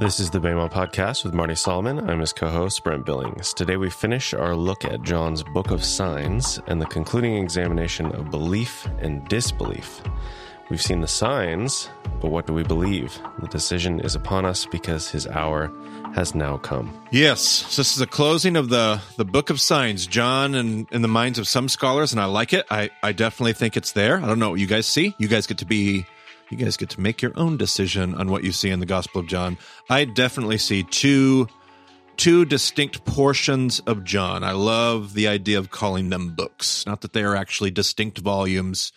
This is the Bema Podcast with Marty Solomon. I'm his co host, Brent Billings. Today we finish our look at John's Book of Signs and the concluding examination of belief and disbelief. We've seen the signs, but what do we believe? The decision is upon us because his hour has now come. Yes, so this is a closing of the the book of signs. John and in the minds of some scholars, and I like it. I I definitely think it's there. I don't know what you guys see. You guys get to be you guys get to make your own decision on what you see in the Gospel of John. I definitely see two two distinct portions of John. I love the idea of calling them books. Not that they are actually distinct volumes,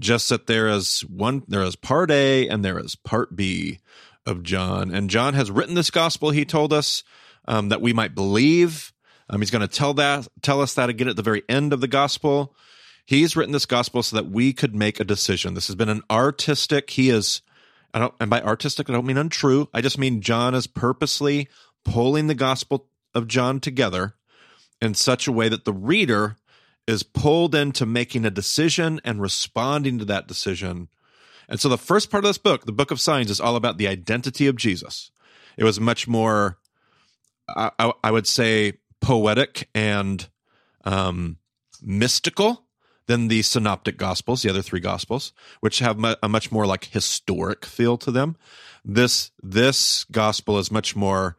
just that there is one there is part A and there is part B of John. And John has written this gospel, he told us, um, that we might believe. Um, he's going to tell that tell us that again at the very end of the gospel. He's written this gospel so that we could make a decision. This has been an artistic, he is, I don't, and by artistic, I don't mean untrue. I just mean John is purposely pulling the gospel of John together in such a way that the reader is pulled into making a decision and responding to that decision. And so the first part of this book, the book of signs, is all about the identity of Jesus. It was much more, I, I, would say, poetic and um, mystical than the synoptic gospels, the other three gospels, which have a much more like historic feel to them. This this gospel is much more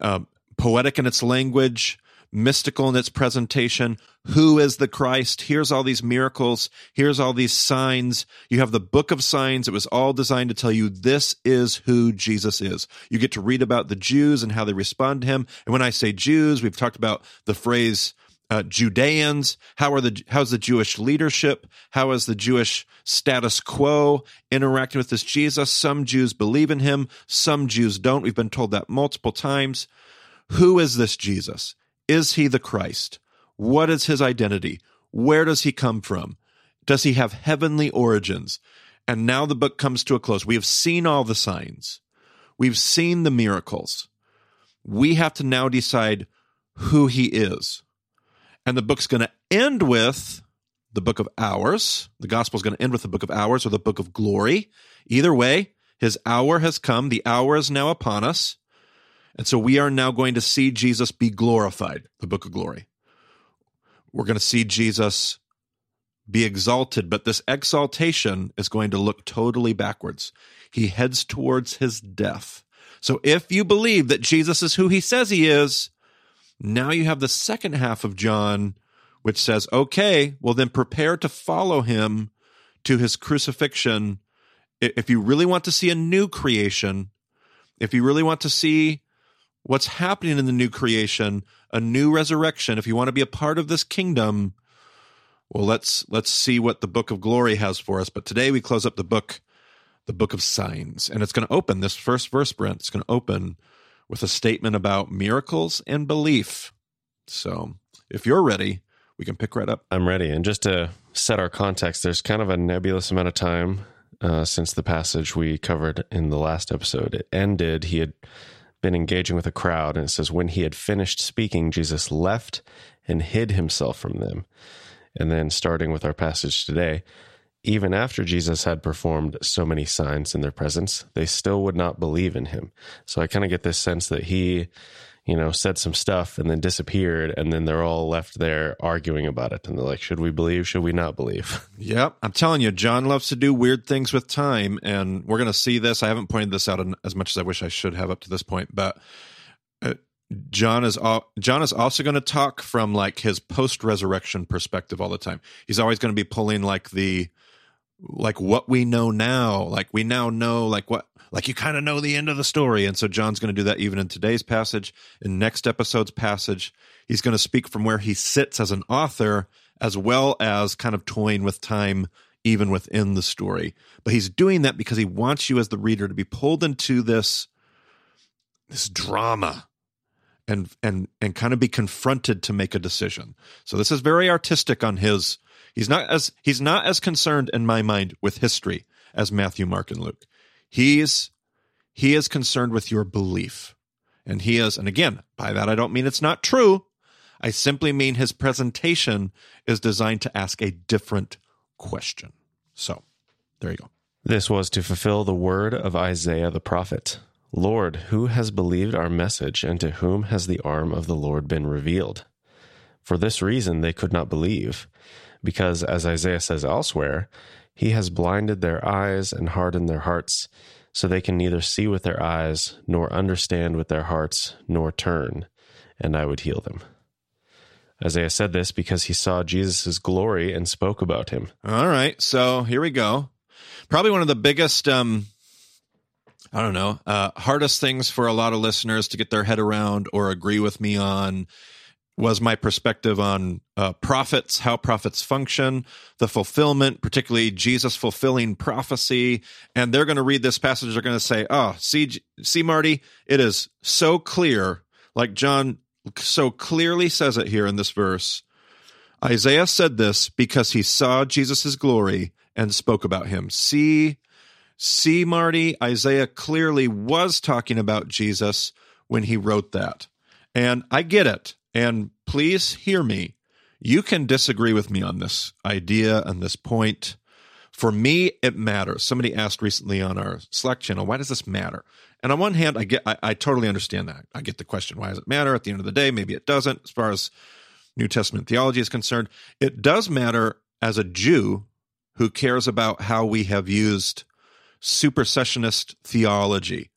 uh, poetic in its language, mystical in its presentation. Who is the Christ? Here's all these miracles. Here's all these signs. You have the book of signs. It was all designed to tell you this is who Jesus is. You get to read about the Jews and how they respond to him. And when I say Jews, we've talked about the phrase uh, Judeans? How are the how's the Jewish leadership? How is the Jewish status quo interacting with this Jesus? Some Jews believe in him, some Jews don't. We've been told that multiple times. Who is this Jesus? Is he the Christ? What is his identity? Where does he come from? Does he have heavenly origins? And now the book comes to a close. We have seen all the signs. We've seen the miracles. We have to now decide who he is and the book's going to end with the book of hours. The gospel is going to end with the book of hours or the book of glory. Either way, his hour has come. The hour is now upon us. And so we are now going to see Jesus be glorified, the book of glory. We're going to see Jesus be exalted, but this exaltation is going to look totally backwards. He heads towards his death. So if you believe that Jesus is who he says he is, now you have the second half of John, which says, okay, well, then prepare to follow him to his crucifixion. If you really want to see a new creation, if you really want to see what's happening in the new creation, a new resurrection, if you want to be a part of this kingdom, well, let's let's see what the book of glory has for us. But today we close up the book, the book of signs, and it's going to open this first verse, Brent. It's going to open with a statement about miracles and belief. So if you're ready, we can pick right up. I'm ready. And just to set our context, there's kind of a nebulous amount of time uh, since the passage we covered in the last episode. It ended, he had been engaging with a crowd, and it says, When he had finished speaking, Jesus left and hid himself from them. And then, starting with our passage today, even after Jesus had performed so many signs in their presence, they still would not believe in him. So I kind of get this sense that he, you know, said some stuff and then disappeared, and then they're all left there arguing about it. And they're like, should we believe? Should we not believe? Yep. I'm telling you, John loves to do weird things with time, and we're going to see this. I haven't pointed this out as much as I wish I should have up to this point, but. Uh, John is John is also going to talk from like his post resurrection perspective all the time. He's always going to be pulling like the like what we know now like we now know like what like you kind of know the end of the story. And so john's going to do that even in today's passage. In next episode's passage he's going to speak from where he sits as an author as well as kind of toying with time even within the story. But he's doing that because he wants you as the reader to be pulled into this this drama and and and kind of be confronted to make a decision. So this is very artistic on his He's not as he's not as concerned in my mind with history as Matthew, Mark, and Luke. He's he is concerned with your belief. And he is, and again, by that I don't mean it's not true. I simply mean his presentation is designed to ask a different question. So there you go. This was to fulfill the word of Isaiah the prophet. Lord, who has believed our message, and to whom has the arm of the Lord been revealed? For this reason they could not believe, because, as Isaiah says elsewhere, he has blinded their eyes and hardened their hearts, so they can neither see with their eyes, nor understand with their hearts, nor turn, and I would heal them. Isaiah said this because he saw Jesus' glory and spoke about him. All right, so here we go. Probably one of the biggest, um, I don't know, uh, hardest things for a lot of listeners to get their head around or agree with me on was my perspective on uh, prophets, how prophets function, the fulfillment, particularly Jesus fulfilling prophecy. And they're going to read this passage. They're going to say, "Oh, see, see, Marty, it is so clear, like John so clearly says it here in this verse. Isaiah said this because he saw Jesus' glory and spoke about him. See, see, Marty, Isaiah clearly was talking about Jesus when he wrote that. And I get it. And please hear me. You can disagree with me on this idea and this point. For me, it matters. Somebody asked recently on our Slack channel, why does this matter? And on one hand, I get, I, I totally understand that. I get the question, why does it matter? At the end of the day, maybe it doesn't. As far as New Testament theology is concerned, it does matter as a Jew who cares about how we have used supersessionist theology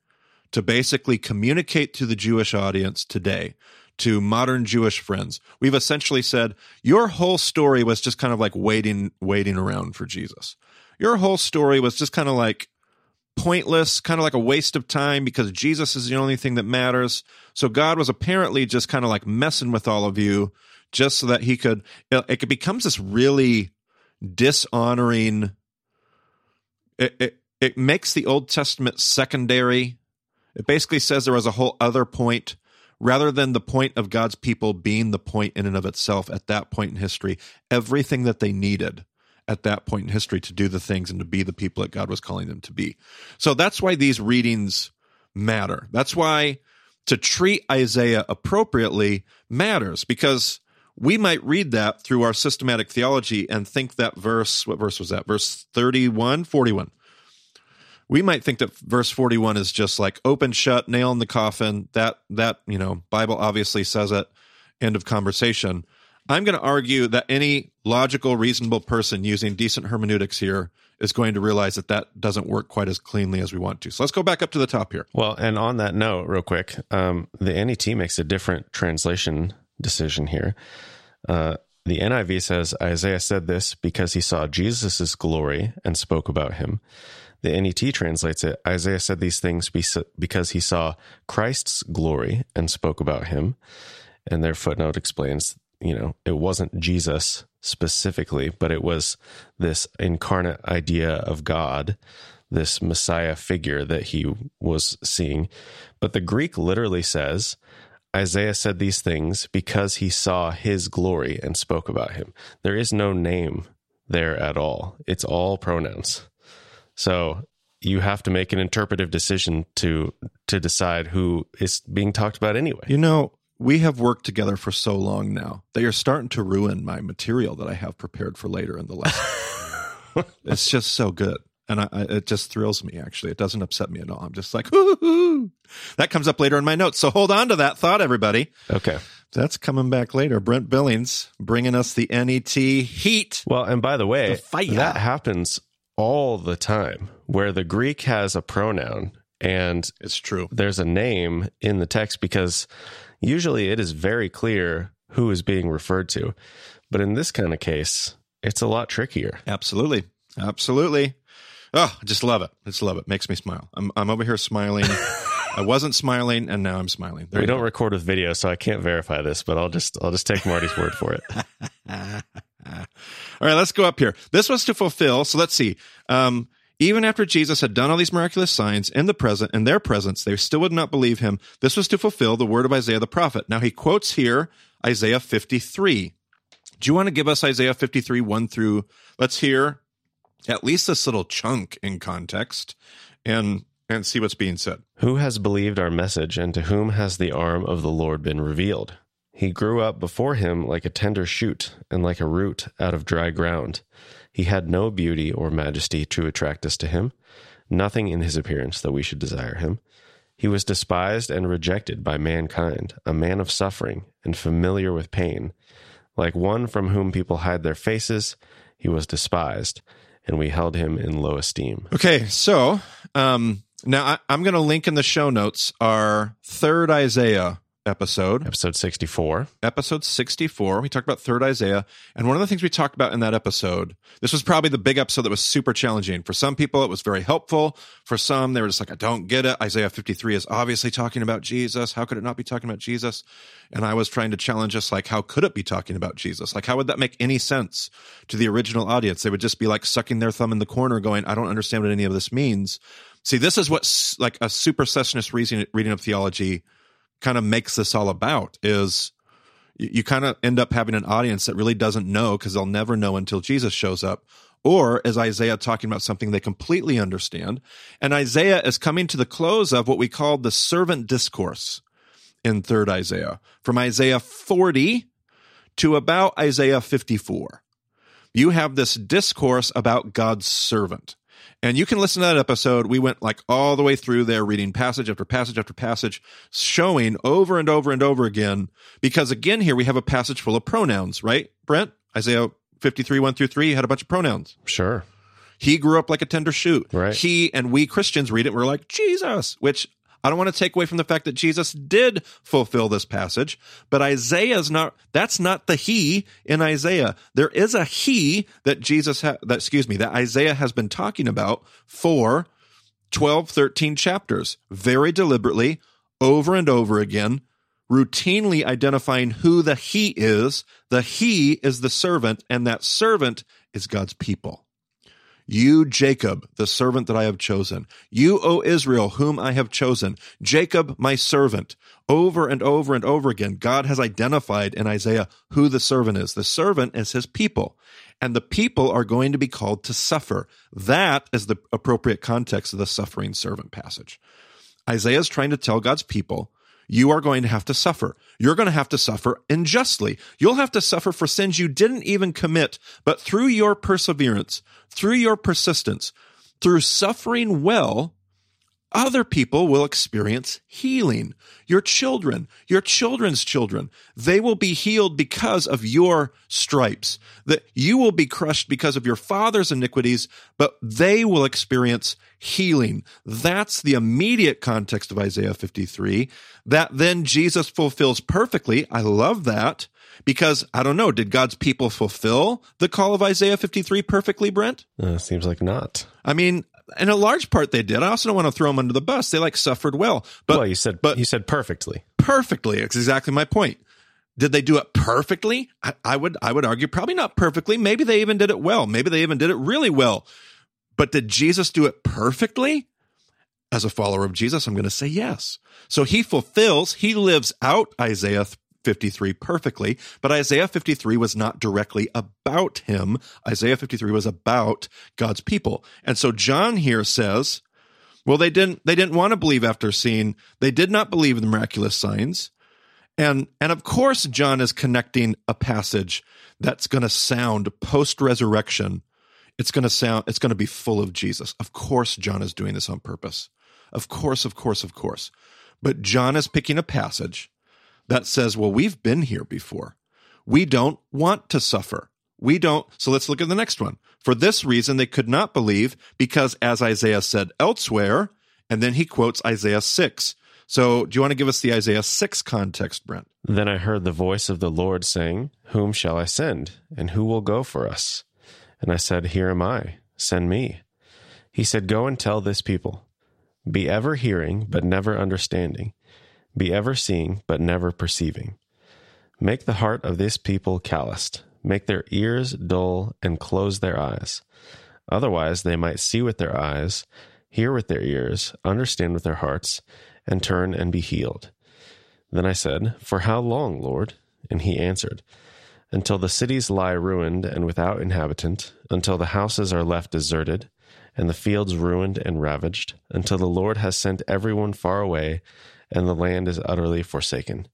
to basically communicate to the Jewish audience today to modern Jewish friends. We've essentially said your whole story was just kind of like waiting waiting around for Jesus. Your whole story was just kind of like pointless, kind of like a waste of time because Jesus is the only thing that matters. So God was apparently just kind of like messing with all of you just so that he could it, becomes this really dishonoring it, it it makes the Old Testament secondary. It basically says there was a whole other point rather than the point of God's people being the point in and of itself at that point in history, everything that they needed at that point in history to do the things and to be the people that God was calling them to be. So that's why these readings matter. That's why to treat Isaiah appropriately matters because we might read that through our systematic theology and think that verse, what verse was that? Verse 31, 41 we might think that verse 41 is just like open shut nail in the coffin. That that you know bible obviously says it. End of conversation. I'm going to argue that any logical reasonable person using decent hermeneutics here is going to realize that that doesn't work quite as cleanly as we want to. So let's go back up to the top here. Well and on that note real quick um, the net makes a different translation decision here. Uh, the NIV says Isaiah said this because he saw Jesus' glory and spoke about him. The NET translates it Isaiah said these things because he saw Christ's glory and spoke about him. And their footnote explains, you know, it wasn't Jesus specifically, but it was this incarnate idea of God, this Messiah figure that he was seeing. But the Greek literally says, Isaiah said these things because he saw his glory and spoke about him. There is no name there at all. It's all pronouns. So you have to make an interpretive decision to to decide who is being talked about anyway. You know, we have worked together for so long now that you're starting to ruin my material that I have prepared for later in the lesson. it's just so good. And I, I, it just thrills me, actually. It doesn't upset me at all. I'm just like, That comes up later in my notes. So hold on to that thought, everybody. Okay. That's coming back later. Brent Billings bringing us the NET heat. Well, and by the way, the that happens all the time where the Greek has a pronoun and it's true. There's a name in the text because usually it is very clear who is being referred to. But in this kind of case, it's a lot trickier. Absolutely. Absolutely. Oh, I just love it. Just love it. Makes me smile. I'm I'm over here smiling. I wasn't smiling and now I'm smiling. There we don't go. record with video, so I can't verify this, but I'll just I'll just take Marty's word for it. All right, let's go up here. This was to fulfill. So let's see. Um, even after Jesus had done all these miraculous signs in the present, in their presence, they still would not believe him. This was to fulfill the word of Isaiah the prophet. Now he quotes here Isaiah 53. Do you want to give us Isaiah 53, 1 through, let's hear at least this little chunk in context and and see what's being said. Who has believed our message and to whom has the arm of the Lord been revealed? He grew up before him like a tender shoot and like a root out of dry ground. He had no beauty or majesty to attract us to him, nothing in his appearance that we should desire him. He was despised and rejected by mankind, a man of suffering and familiar with pain. Like one from whom people hide their faces, he was despised, and we held him in low esteem. Okay, so um, now I, I'm going to link in the show notes our third Isaiah episode, Episode 64. episode 64. We talked about third Isaiah. And one of the things we talked about in that episode, this was probably the big episode that was super challenging. For some people, it was very helpful. For some, they were just like, I don't get it. Isaiah 53 is obviously talking about Jesus. How could it not be talking about Jesus? And I was trying to challenge us, like, how could it be talking about Jesus? Like, how would that make any sense to the original audience? They would just be like sucking their thumb in the corner going, I don't understand what any of this means. See, this is what like a supersessionist reason, reading of theology kind of makes this all about is you, kind of end up having an audience that really doesn't know because they'll never know until Jesus shows up. Or is Isaiah talking about something they completely understand? And Isaiah is coming to the close of what we call the servant discourse in third Isaiah from Isaiah 40 to about Isaiah 54. You have this discourse about God's servant. And you can listen to that episode. We went like all the way through there, reading passage after passage after passage, showing over and over and over again. Because again, here we have a passage full of pronouns, right? Brent, Isaiah 53, 1 through 3 had a bunch of pronouns. Sure. He grew up like a tender shoot. Right. He and we Christians read it. We're like, Jesus, which I don't want to take away from the fact that Jesus did fulfill this passage, but Isaiah's not, that's not the he in Isaiah. There is a he that Jesus, ha, that, excuse me, that Isaiah has been talking about for 12, 13 chapters, very deliberately, over and over again, routinely identifying who the he is. The he is the servant, and that servant is God's people. You, Jacob, the servant that I have chosen. You, O Israel, whom I have chosen. Jacob, my servant. Over and over and over again, God has identified in Isaiah who the servant is. The servant is his people. And the people are going to be called to suffer. That is the appropriate context of the suffering servant passage. Isaiah is trying to tell God's people, you are going to have to suffer. You're going to have to suffer unjustly. You'll have to suffer for sins you didn't even commit, but through your perseverance, through your persistence, through suffering well, other people will experience healing. Your children, your children's children, they will be healed because of your stripes. That you will be crushed because of your father's iniquities, but they will experience healing. That's the immediate context of Isaiah 53 that then Jesus fulfills perfectly. I love that because I don't know, did God's people fulfill the call of Isaiah 53 perfectly, Brent? Uh, seems like not. I mean, in a large part they did. I also don't want to throw them under the bus. They like suffered well, but well, you said, but you said perfectly. perfectly. It's exactly my point. Did they do it perfectly? I, I would I would argue probably not perfectly. Maybe they even did it well. Maybe they even did it really well. But did Jesus do it perfectly? As a follower of Jesus, I'm going to say yes. So he fulfills, he lives out Isaiah 53 perfectly, but Isaiah 53 was not directly about him. Isaiah 53 was about God's people. And so John here says, well, they didn't, they didn't want to believe after seeing, they did not believe in the miraculous signs. And, and of course, John is connecting a passage that's going to sound post resurrection. It's going to sound, it's going to be full of Jesus. Of course, John is doing this on purpose. Of course, of course, of course. But John is picking a passage that says, well, we've been here before. We don't want to suffer. We don't. So let's look at the next one. For this reason, they could not believe because, as Isaiah said elsewhere, and then he quotes Isaiah 6. So do you want to give us the Isaiah 6 context, Brent? Then I heard the voice of the Lord saying, Whom shall I send? And who will go for us? And I said, Here am I. Send me. He said, Go and tell this people Be ever hearing, but never understanding. Be ever seeing, but never perceiving. Make the heart of this people calloused. Make their ears dull and close their eyes. Otherwise, they might see with their eyes, hear with their ears, understand with their hearts, and turn and be healed. Then I said, For how long, Lord? And he answered, Until the cities lie ruined and without inhabitant, until the houses are left deserted, and the fields ruined and ravaged, until the Lord has sent everyone far away, and the land is utterly forsaken.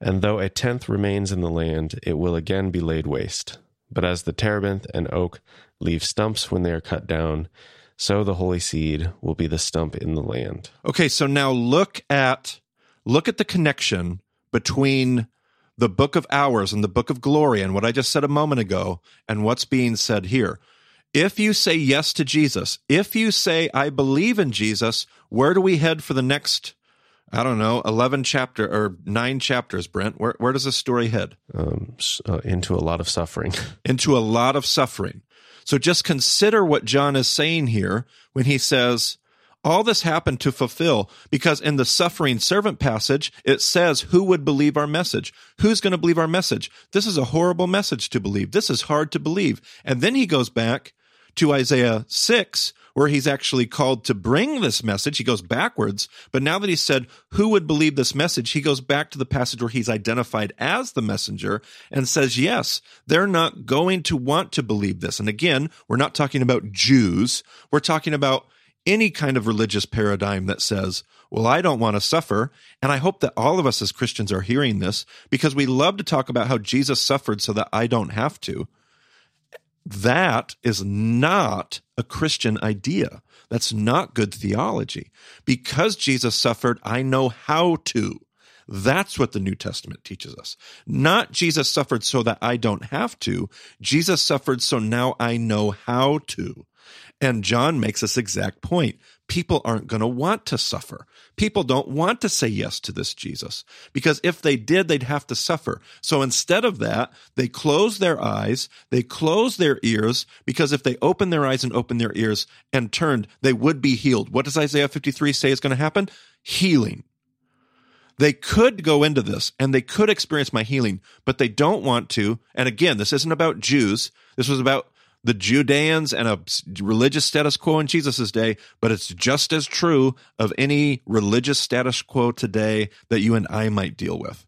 And though a tenth remains in the land, it will again be laid waste. But as the terebinth and oak leave stumps when they are cut down, so the holy seed will be the stump in the land. Okay, so now look at look at the connection between the book of hours and the book of glory and what I just said a moment ago and what's being said here. If you say yes to Jesus, if you say I believe in Jesus, where do we head for the next I don't know, 11 chapter or 9 chapters, Brent? Where where does the story head? Um, uh, into a lot of suffering. into a lot of suffering. So just consider what John is saying here when he says, all this happened to fulfill because in the suffering servant passage, it says, Who would believe our message? Who's going to believe our message? This is a horrible message to believe. This is hard to believe. And then he goes back to Isaiah 6, where he's actually called to bring this message. He goes backwards. But now that he said, Who would believe this message? He goes back to the passage where he's identified as the messenger and says, Yes, they're not going to want to believe this. And again, we're not talking about Jews. We're talking about any kind of religious paradigm that says, well, I don't want to suffer. And I hope that all of us as Christians are hearing this because we love to talk about how Jesus suffered so that I don't have to. That is not a Christian idea. That's not good theology. Because Jesus suffered, I know how to. That's what the New Testament teaches us. Not Jesus suffered so that I don't have to. Jesus suffered so now I know how to. And John makes this exact point. People aren't going to want to suffer. People don't want to say yes to this Jesus because if they did, they'd have to suffer. So instead of that, they close their eyes, they close their ears because if they open their eyes and open their ears and turned, they would be healed. What does Isaiah 53 say is going to happen? Healing. They could go into this and they could experience my healing, but they don't want to. And again, this isn't about Jews. This was about the Judeans and a religious status quo in Jesus' day, but it's just as true of any religious status quo today that you and I might deal with.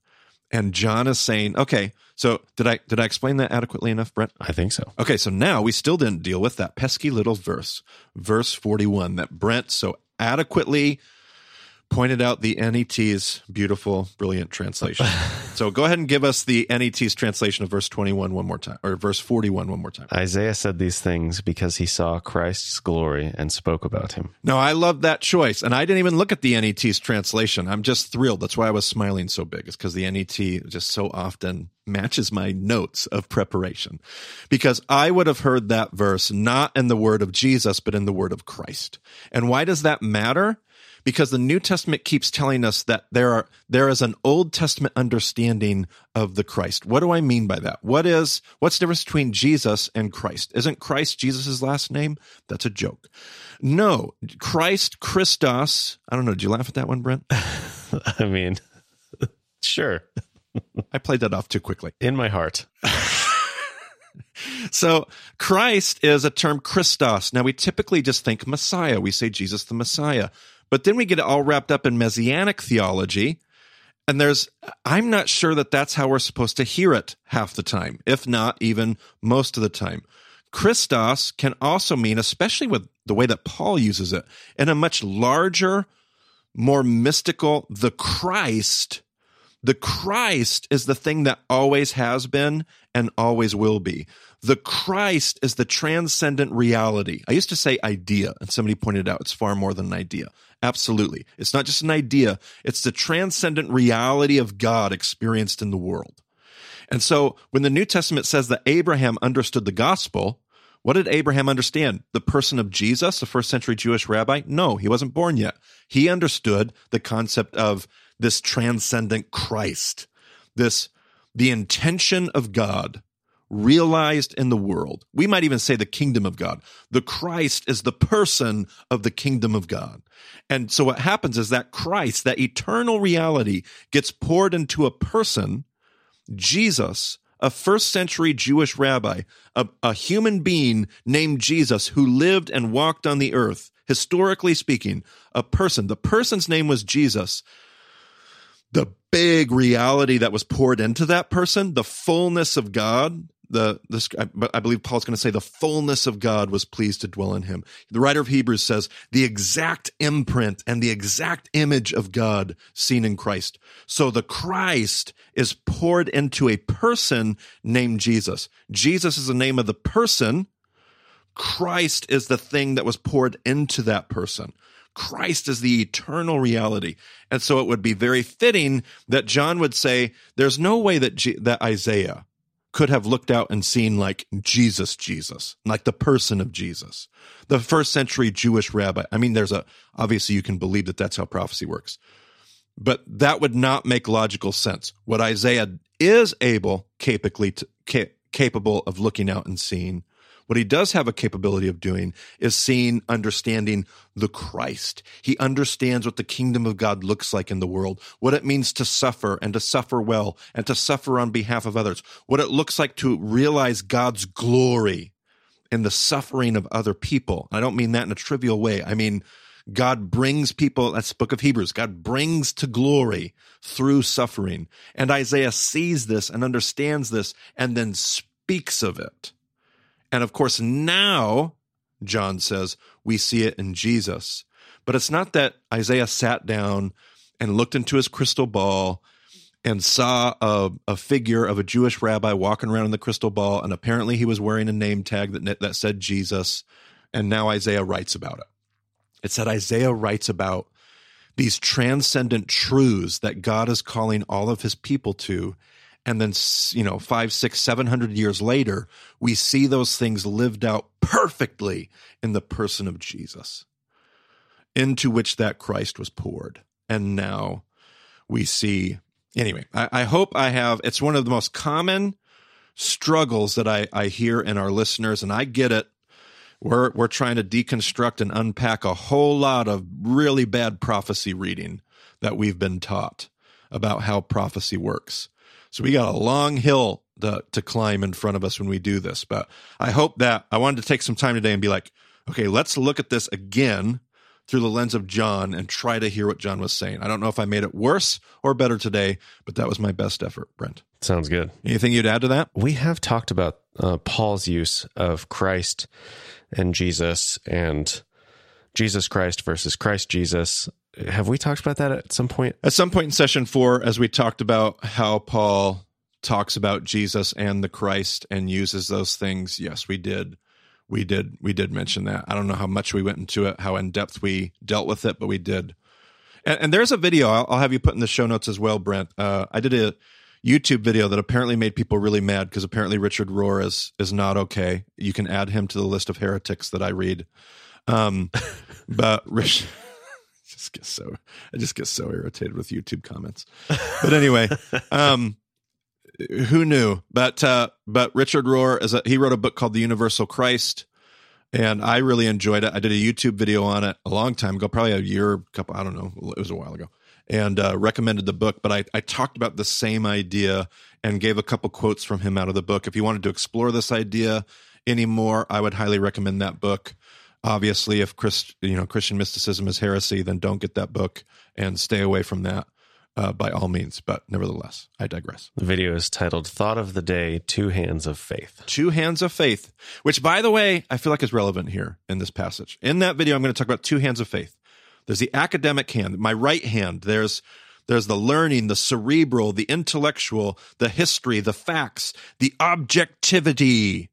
And John is saying, okay, so did I did I explain that adequately enough, Brent? I think so. Okay, so now we still didn't deal with that pesky little verse, verse 41 that Brent so adequately pointed out the NET's beautiful, brilliant translation. so go ahead and give us the NET's translation of verse 21 one more time, or verse 41 one more time. Isaiah said these things because he saw Christ's glory and spoke about him. No, I love that choice. And I didn't even look at the NET's translation. I'm just thrilled. That's why I was smiling so big, is because the NET just so often matches my notes of preparation. Because I would have heard that verse not in the word of Jesus, but in the word of Christ. And why does that matter? Because the New Testament keeps telling us that there are there is an Old Testament understanding of the Christ. What do I mean by that? What is what's the difference between Jesus and Christ? Isn't Christ Jesus' last name? That's a joke. No, Christ, Christos. I don't know. Did you laugh at that one, Brent? I mean, sure. I played that off too quickly. In my heart. so Christ is a term Christos. Now we typically just think Messiah. We say Jesus the Messiah. But then we get it all wrapped up in messianic theology. And there's, I'm not sure that that's how we're supposed to hear it half the time, if not even most of the time. Christos can also mean, especially with the way that Paul uses it, in a much larger, more mystical, the Christ. The Christ is the thing that always has been and always will be. The Christ is the transcendent reality. I used to say idea, and somebody pointed out it's far more than an idea. Absolutely. It's not just an idea, it's the transcendent reality of God experienced in the world. And so when the New Testament says that Abraham understood the gospel, what did Abraham understand? The person of Jesus, the first century Jewish rabbi? No, he wasn't born yet. He understood the concept of this transcendent Christ, this, the intention of God realized in the world. We might even say the kingdom of God. The Christ is the person of the kingdom of God. And so what happens is that Christ, that eternal reality, gets poured into a person, Jesus, a first century Jewish rabbi, a, a human being named Jesus who lived and walked on the earth, historically speaking, a person. The person's name was Jesus the big reality that was poured into that person, the fullness of God, the this but I believe Paul's going to say the fullness of God was pleased to dwell in him. The writer of Hebrews says the exact imprint and the exact image of God seen in Christ. So the Christ is poured into a person named Jesus. Jesus is the name of the person, Christ is the thing that was poured into that person. Christ is the eternal reality. And so it would be very fitting that John would say, there's no way that, G- that Isaiah could have looked out and seen like Jesus, Jesus, like the person of Jesus, the first century Jewish rabbi. I mean, there's a, obviously you can believe that that's how prophecy works, but that would not make logical sense. What Isaiah is able, capably to, ca- capable of looking out and seeing what he does have a capability of doing is seeing, understanding the Christ. He understands what the kingdom of God looks like in the world, what it means to suffer and to suffer well and to suffer on behalf of others, what it looks like to realize God's glory in the suffering of other people. I don't mean that in a trivial way. I mean, God brings people, that's the book of Hebrews, God brings to glory through suffering. And Isaiah sees this and understands this and then speaks of it. And of course, now, John says, we see it in Jesus. But it's not that Isaiah sat down and looked into his crystal ball and saw a, a figure of a Jewish rabbi walking around in the crystal ball, and apparently he was wearing a name tag that, that said Jesus, and now Isaiah writes about it. It's that Isaiah writes about these transcendent truths that God is calling all of his people to, and then you know five six seven hundred years later we see those things lived out perfectly in the person of jesus into which that christ was poured. And now we see anyway i, I hope i have it's one of the most common struggles that I, I hear in our listeners and i get it. We're we're trying to deconstruct and unpack a whole lot of really bad prophecy reading that we've been taught about how prophecy works so we got a long hill to, to climb in front of us when we do this. But I hope that I wanted to take some time today and be like, okay, let's look at this again through the lens of John and try to hear what John was saying. I don't know if I made it worse or better today, but that was my best effort, Brent. Sounds good. Anything you'd add to that? We have talked about uh, Paul's use of Christ and Jesus and Jesus Christ versus Christ Jesus have we talked about that at some point? At some point in session four, as we talked about how Paul talks about Jesus and the Christ and uses those things, yes, we did. We did. We did mention that. I don't know how much we went into it, how in depth we dealt with it, but we did. And, and there's a video I'll, I'll, have you put in the show notes as well, Brent. Uh, I did a YouTube video that apparently made people really mad because apparently Richard Rohr is is not okay. You can add him to the list of heretics that I read. Um, but Rich just get so I just get so irritated with YouTube comments. But anyway, um who knew? But uh but Richard Rohr is a, he wrote a book called The Universal Christ and I really enjoyed it. I did a YouTube video on it a long time ago, probably a year, couple I don't know, it was a while ago. And uh, recommended the book, but I, I talked about the same idea and gave a couple quotes from him out of the book. If you wanted to explore this idea anymore, I would highly recommend that book obviously if Christ, you know christian mysticism is heresy then don't get that book and stay away from that uh, by all means. But nevertheless i digress. The video is titled thought of the day two hands of faith. Two hands of faith which by the way i feel like is relevant here in this passage. In that video i'm going to talk about two hands of faith. There's the academic hand my right hand. There's there's the learning, the cerebral, the intellectual, the history, the facts, the objectivity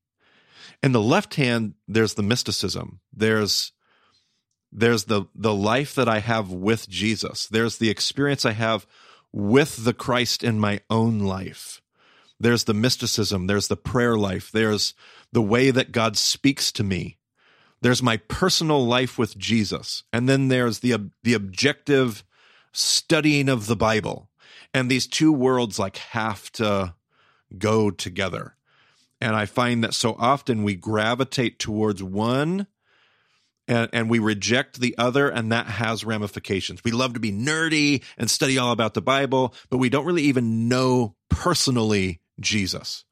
in the left hand there's the mysticism. There's there's the the life that i have with jesus. There's the experience i have with the christ in my own life. There's the mysticism. There's the prayer life. There's the way that god speaks to me. There's my personal life with jesus. And then there's the the objective studying of the bible. And these two worlds like have to go together and I find that so often we gravitate towards one and, and we reject the other, and that has ramifications. We love to be nerdy and study all about the Bible, but we don't really even know personally Jesus.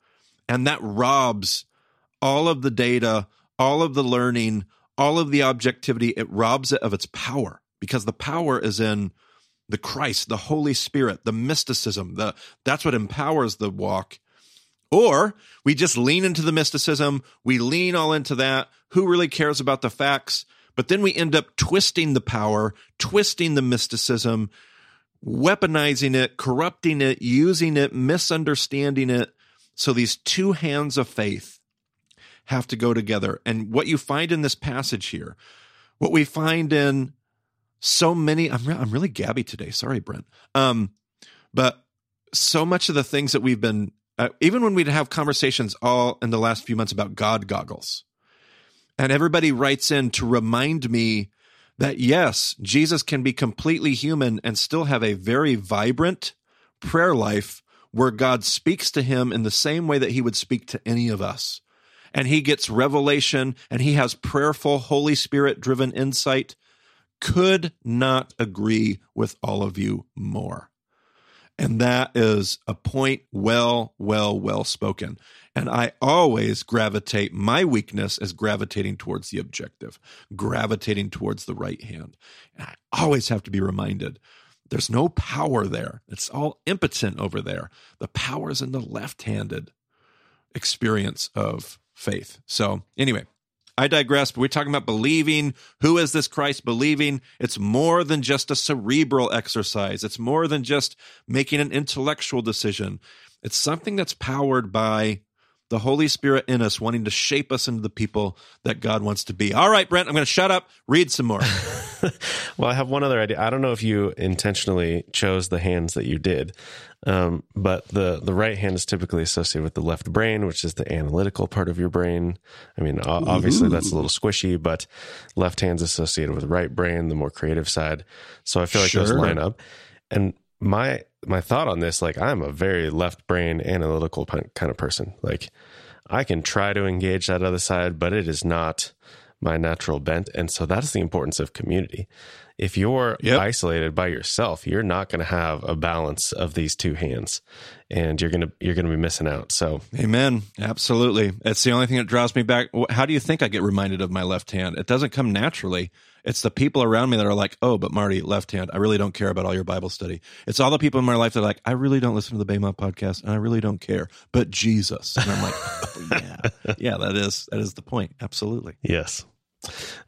And that robs all of the data, all of the learning, all of the objectivity. It robs it of its power because the power is in the Christ, the Holy Spirit, the mysticism. The that's what empowers the walk or we just lean into the mysticism, we lean all into that. Who really cares about the facts? But then we end up twisting the power, twisting the mysticism, weaponizing it, corrupting it, using it, misunderstanding it. So these two hands of faith have to go together. And what you find in this passage here, what we find in so many, I'm, re- I'm really gabby today. Sorry, Brent. Um, but so much of the things that we've been, uh, even when we'd have conversations all in the last few months about God goggles, and everybody writes in to remind me that yes, Jesus can be completely human and still have a very vibrant prayer life where God speaks to him in the same way that he would speak to any of us. And he gets revelation and he has prayerful, Holy Spirit driven insight. Could not agree with all of you more. And that is a point well, well, well spoken. And I always gravitate, my weakness is gravitating towards the objective, gravitating towards the right hand. And I always have to be reminded there's no power there. It's all impotent over there. The power is in the left handed experience of faith. So, anyway, I digress, but we're talking about believing. Who is this Christ believing? It's more than just a cerebral exercise, it's more than just making an intellectual decision. It's something that's powered by the Holy Spirit in us, wanting to shape us into the people that God wants to be. All right, Brent, I'm going to shut up, read some more. well, I have one other idea. I don't know if you intentionally chose the hands that you did, um, but the, the right hand is typically associated with the left brain, which is the analytical part of your brain. I mean, obviously that's a little squishy, but left hand's associated with right brain, the more creative side. So I feel like sure. those line up. And my my thought on this, like I'm a very left brain analytical kind of person. Like I can try to engage that other side, but it is not my natural bent. And so that's the importance of community. If you're yep. isolated by yourself, you're not going to have a balance of these two hands and you're going to you're going to be missing out. So Amen. Absolutely. It's the only thing that draws me back. How do you think I get reminded of my left hand? It doesn't come naturally. It's the people around me that are like, "Oh, but Marty, left hand. I really don't care about all your Bible study." It's all the people in my life that are like, "I really don't listen to the Bema podcast, and I really don't care." But Jesus, and I'm like, oh, "Yeah, yeah, that is that is the point. Absolutely." Yes.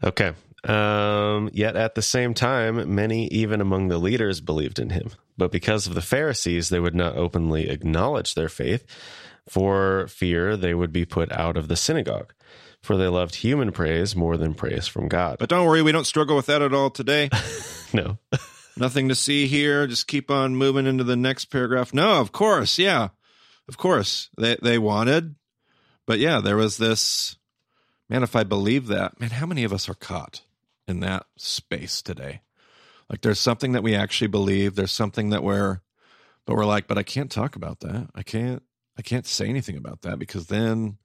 Okay. Um, yet at the same time, many, even among the leaders, believed in him. But because of the Pharisees, they would not openly acknowledge their faith for fear they would be put out of the synagogue for they loved human praise more than praise from God. But don't worry, we don't struggle with that at all today. no. Nothing to see here. Just keep on moving into the next paragraph. No, of course. Yeah. Of course. They they wanted. But yeah, there was this man, if I believe that, man, how many of us are caught in that space today? Like there's something that we actually believe, there's something that we're but we're like, but I can't talk about that. I can't I can't say anything about that because then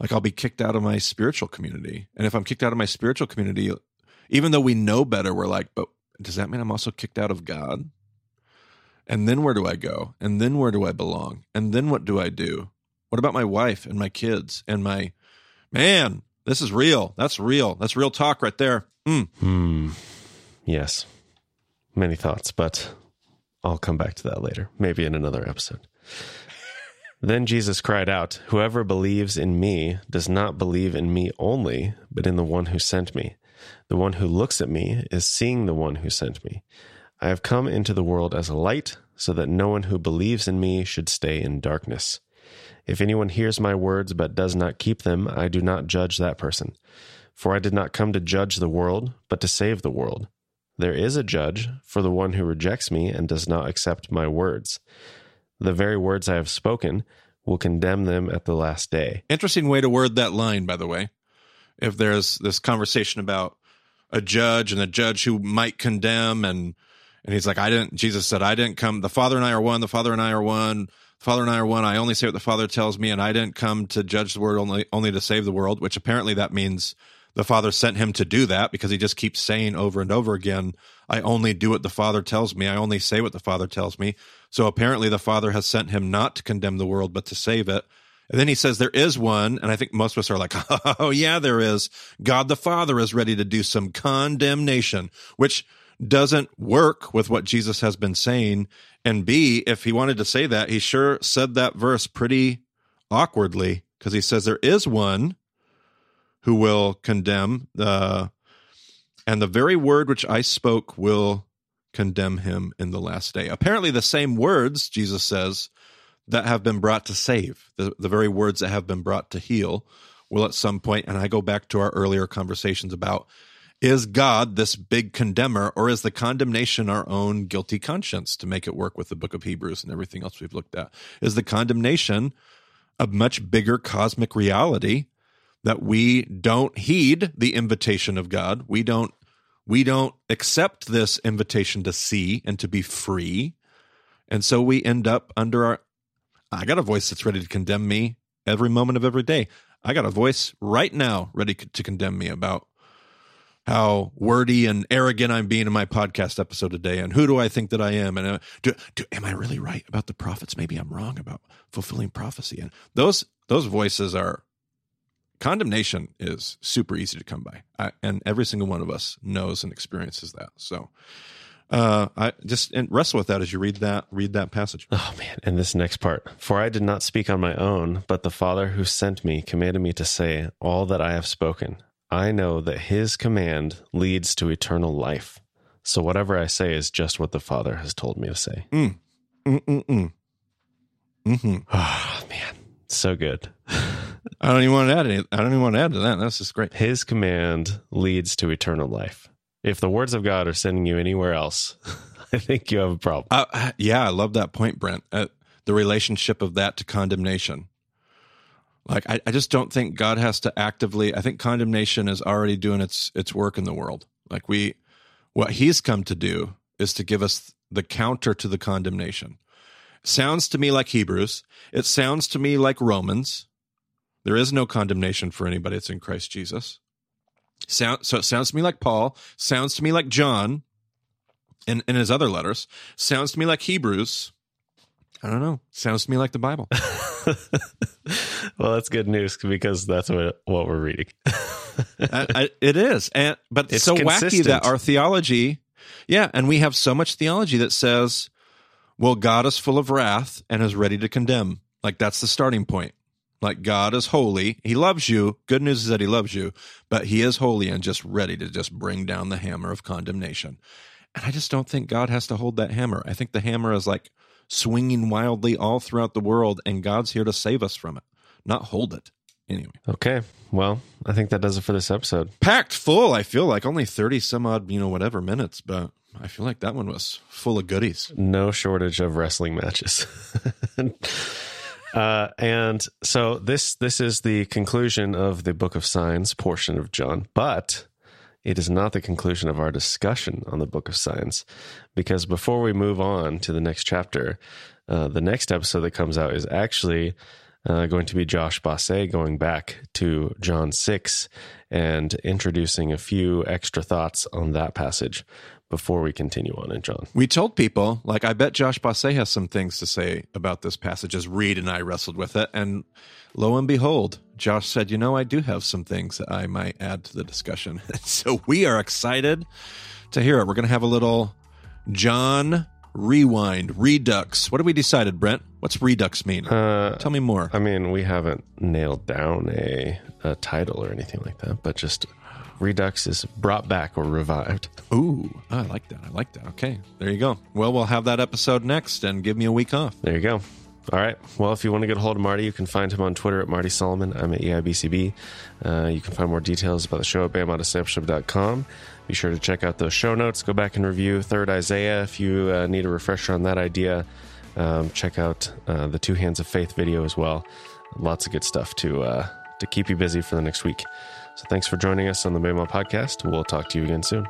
like I'll be kicked out of my spiritual community. And if I'm kicked out of my spiritual community, even though we know better, we're like, but does that mean I'm also kicked out of God? And then where do I go? And then where do I belong? And then what do I do? What about my wife and my kids and my man? This is real. That's real. That's real talk right there. Mm. Hmm. Yes. Many thoughts, but I'll come back to that later, maybe in another episode. Then Jesus cried out, Whoever believes in me does not believe in me only, but in the one who sent me. The one who looks at me is seeing the one who sent me. I have come into the world as a light, so that no one who believes in me should stay in darkness. If anyone hears my words but does not keep them, I do not judge that person. For I did not come to judge the world, but to save the world. There is a judge for the one who rejects me and does not accept my words. The very words I have spoken will condemn them at the last day. Interesting way to word that line, by the way. If there's this conversation about a judge and a judge who might condemn and and he's like, I didn't Jesus said, I didn't come the Father and I are one, the Father and I are one, the Father and I are one, I only say what the Father tells me, and I didn't come to judge the world only only to save the world, which apparently that means the Father sent him to do that because he just keeps saying over and over again, I only do what the Father tells me. I only say what the Father tells me. So apparently the Father has sent him not to condemn the world, but to save it. And then he says there is one, and I think most of us are like, oh yeah, there is. God the Father is ready to do some condemnation, which doesn't work with what Jesus has been saying. And B, if he wanted to say that, he sure said that verse pretty awkwardly because he says there is one who will condemn the and the very word which I spoke will condemn him in the last day. Apparently, the same words, Jesus says, that have been brought to save, the, the very words that have been brought to heal, will at some point, and I go back to our earlier conversations about is God this big condemner, or is the condemnation our own guilty conscience to make it work with the book of Hebrews and everything else we've looked at? Is the condemnation a much bigger cosmic reality that we don't heed the invitation of God? We don't we don't accept this invitation to see and to be free. And so we end up under our I got a voice that's ready to condemn me every moment of every day. I got a voice right now ready to condemn me about how wordy and arrogant I'm being in my podcast episode today, and who do I think that I am, and uh, do, do, am I really right about the prophets? Maybe I'm wrong about fulfilling prophecy, and those those voices are condemnation is super easy to come by, I, and every single one of us knows and experiences that. So, uh, I just and wrestle with that as you read that read that passage. Oh man, and this next part. For I did not speak on my own, but the Father who sent me commanded me to say all that I have spoken. I know that his command leads to eternal life. So whatever I say is just what the Father has told me to say. Mm. Mm-mm-mm. Mm-hmm. Oh man, so good. I don't even want to add any. I don't even want to add to that. That's just great. His command leads to eternal life. If the words of God are sending you anywhere else, I think you have a problem. Uh, yeah, I love that point, Brent. Uh, the relationship of that to condemnation. Like I, I just don't think God has to actively. I think condemnation is already doing its its work in the world. Like we, what He's come to do is to give us the counter to the condemnation. Sounds to me like Hebrews. It sounds to me like Romans. There is no condemnation for anybody that's in Christ Jesus. Sound, so it sounds to me like Paul. Sounds to me like John in, in his other letters. Sounds to me like Hebrews. I don't know. Sounds to me like the Bible. well, that's good news because that's what what we're reading. I, I, it is, and but it's so consistent. wacky that our theology, yeah, and we have so much theology that says, "Well, God is full of wrath and is ready to condemn." Like that's the starting point. Like God is holy, He loves you. Good news is that He loves you, but He is holy and just ready to just bring down the hammer of condemnation. And I just don't think God has to hold that hammer. I think the hammer is like swinging wildly all throughout the world, and God's here to save us from it, not hold it. Anyway. Okay. Well, I think that does it for this episode. Packed full, I feel like. Only 30 some odd, you know, whatever minutes, but I feel like that one was full of goodies. No shortage of wrestling matches. uh, and so this this is the conclusion of the Book of Signs portion of John, but it is not the conclusion of our discussion on the Book of Signs, because before we move on to the next chapter, uh, the next episode that comes out is actually uh, going to be Josh Basse going back to John 6 and introducing a few extra thoughts on that passage before we continue on in John. We told people, like, I bet Josh Basse has some things to say about this passage as Reed and I wrestled with it. And lo and behold, Josh said, You know, I do have some things that I might add to the discussion. so we are excited to hear it. We're going to have a little John rewind, redux. What have we decided, Brent? What's redux mean? Uh, Tell me more. I mean, we haven't nailed down a, a title or anything like that, but just Redux is brought back or revived. Ooh, I like that. I like that. Okay, there you go. Well, we'll have that episode next and give me a week off. There you go. All right. Well, if you want to get a hold of Marty, you can find him on Twitter at Marty Solomon. I'm at EIBCB. Uh, you can find more details about the show at BEMAdiscipleship.com. Be sure to check out those show notes. Go back and review Third Isaiah if you uh, need a refresher on that idea. Um, check out uh, the Two Hands of Faith video as well. Lots of good stuff to uh, to keep you busy for the next week. So thanks for joining us on the BEMA podcast. We'll talk to you again soon.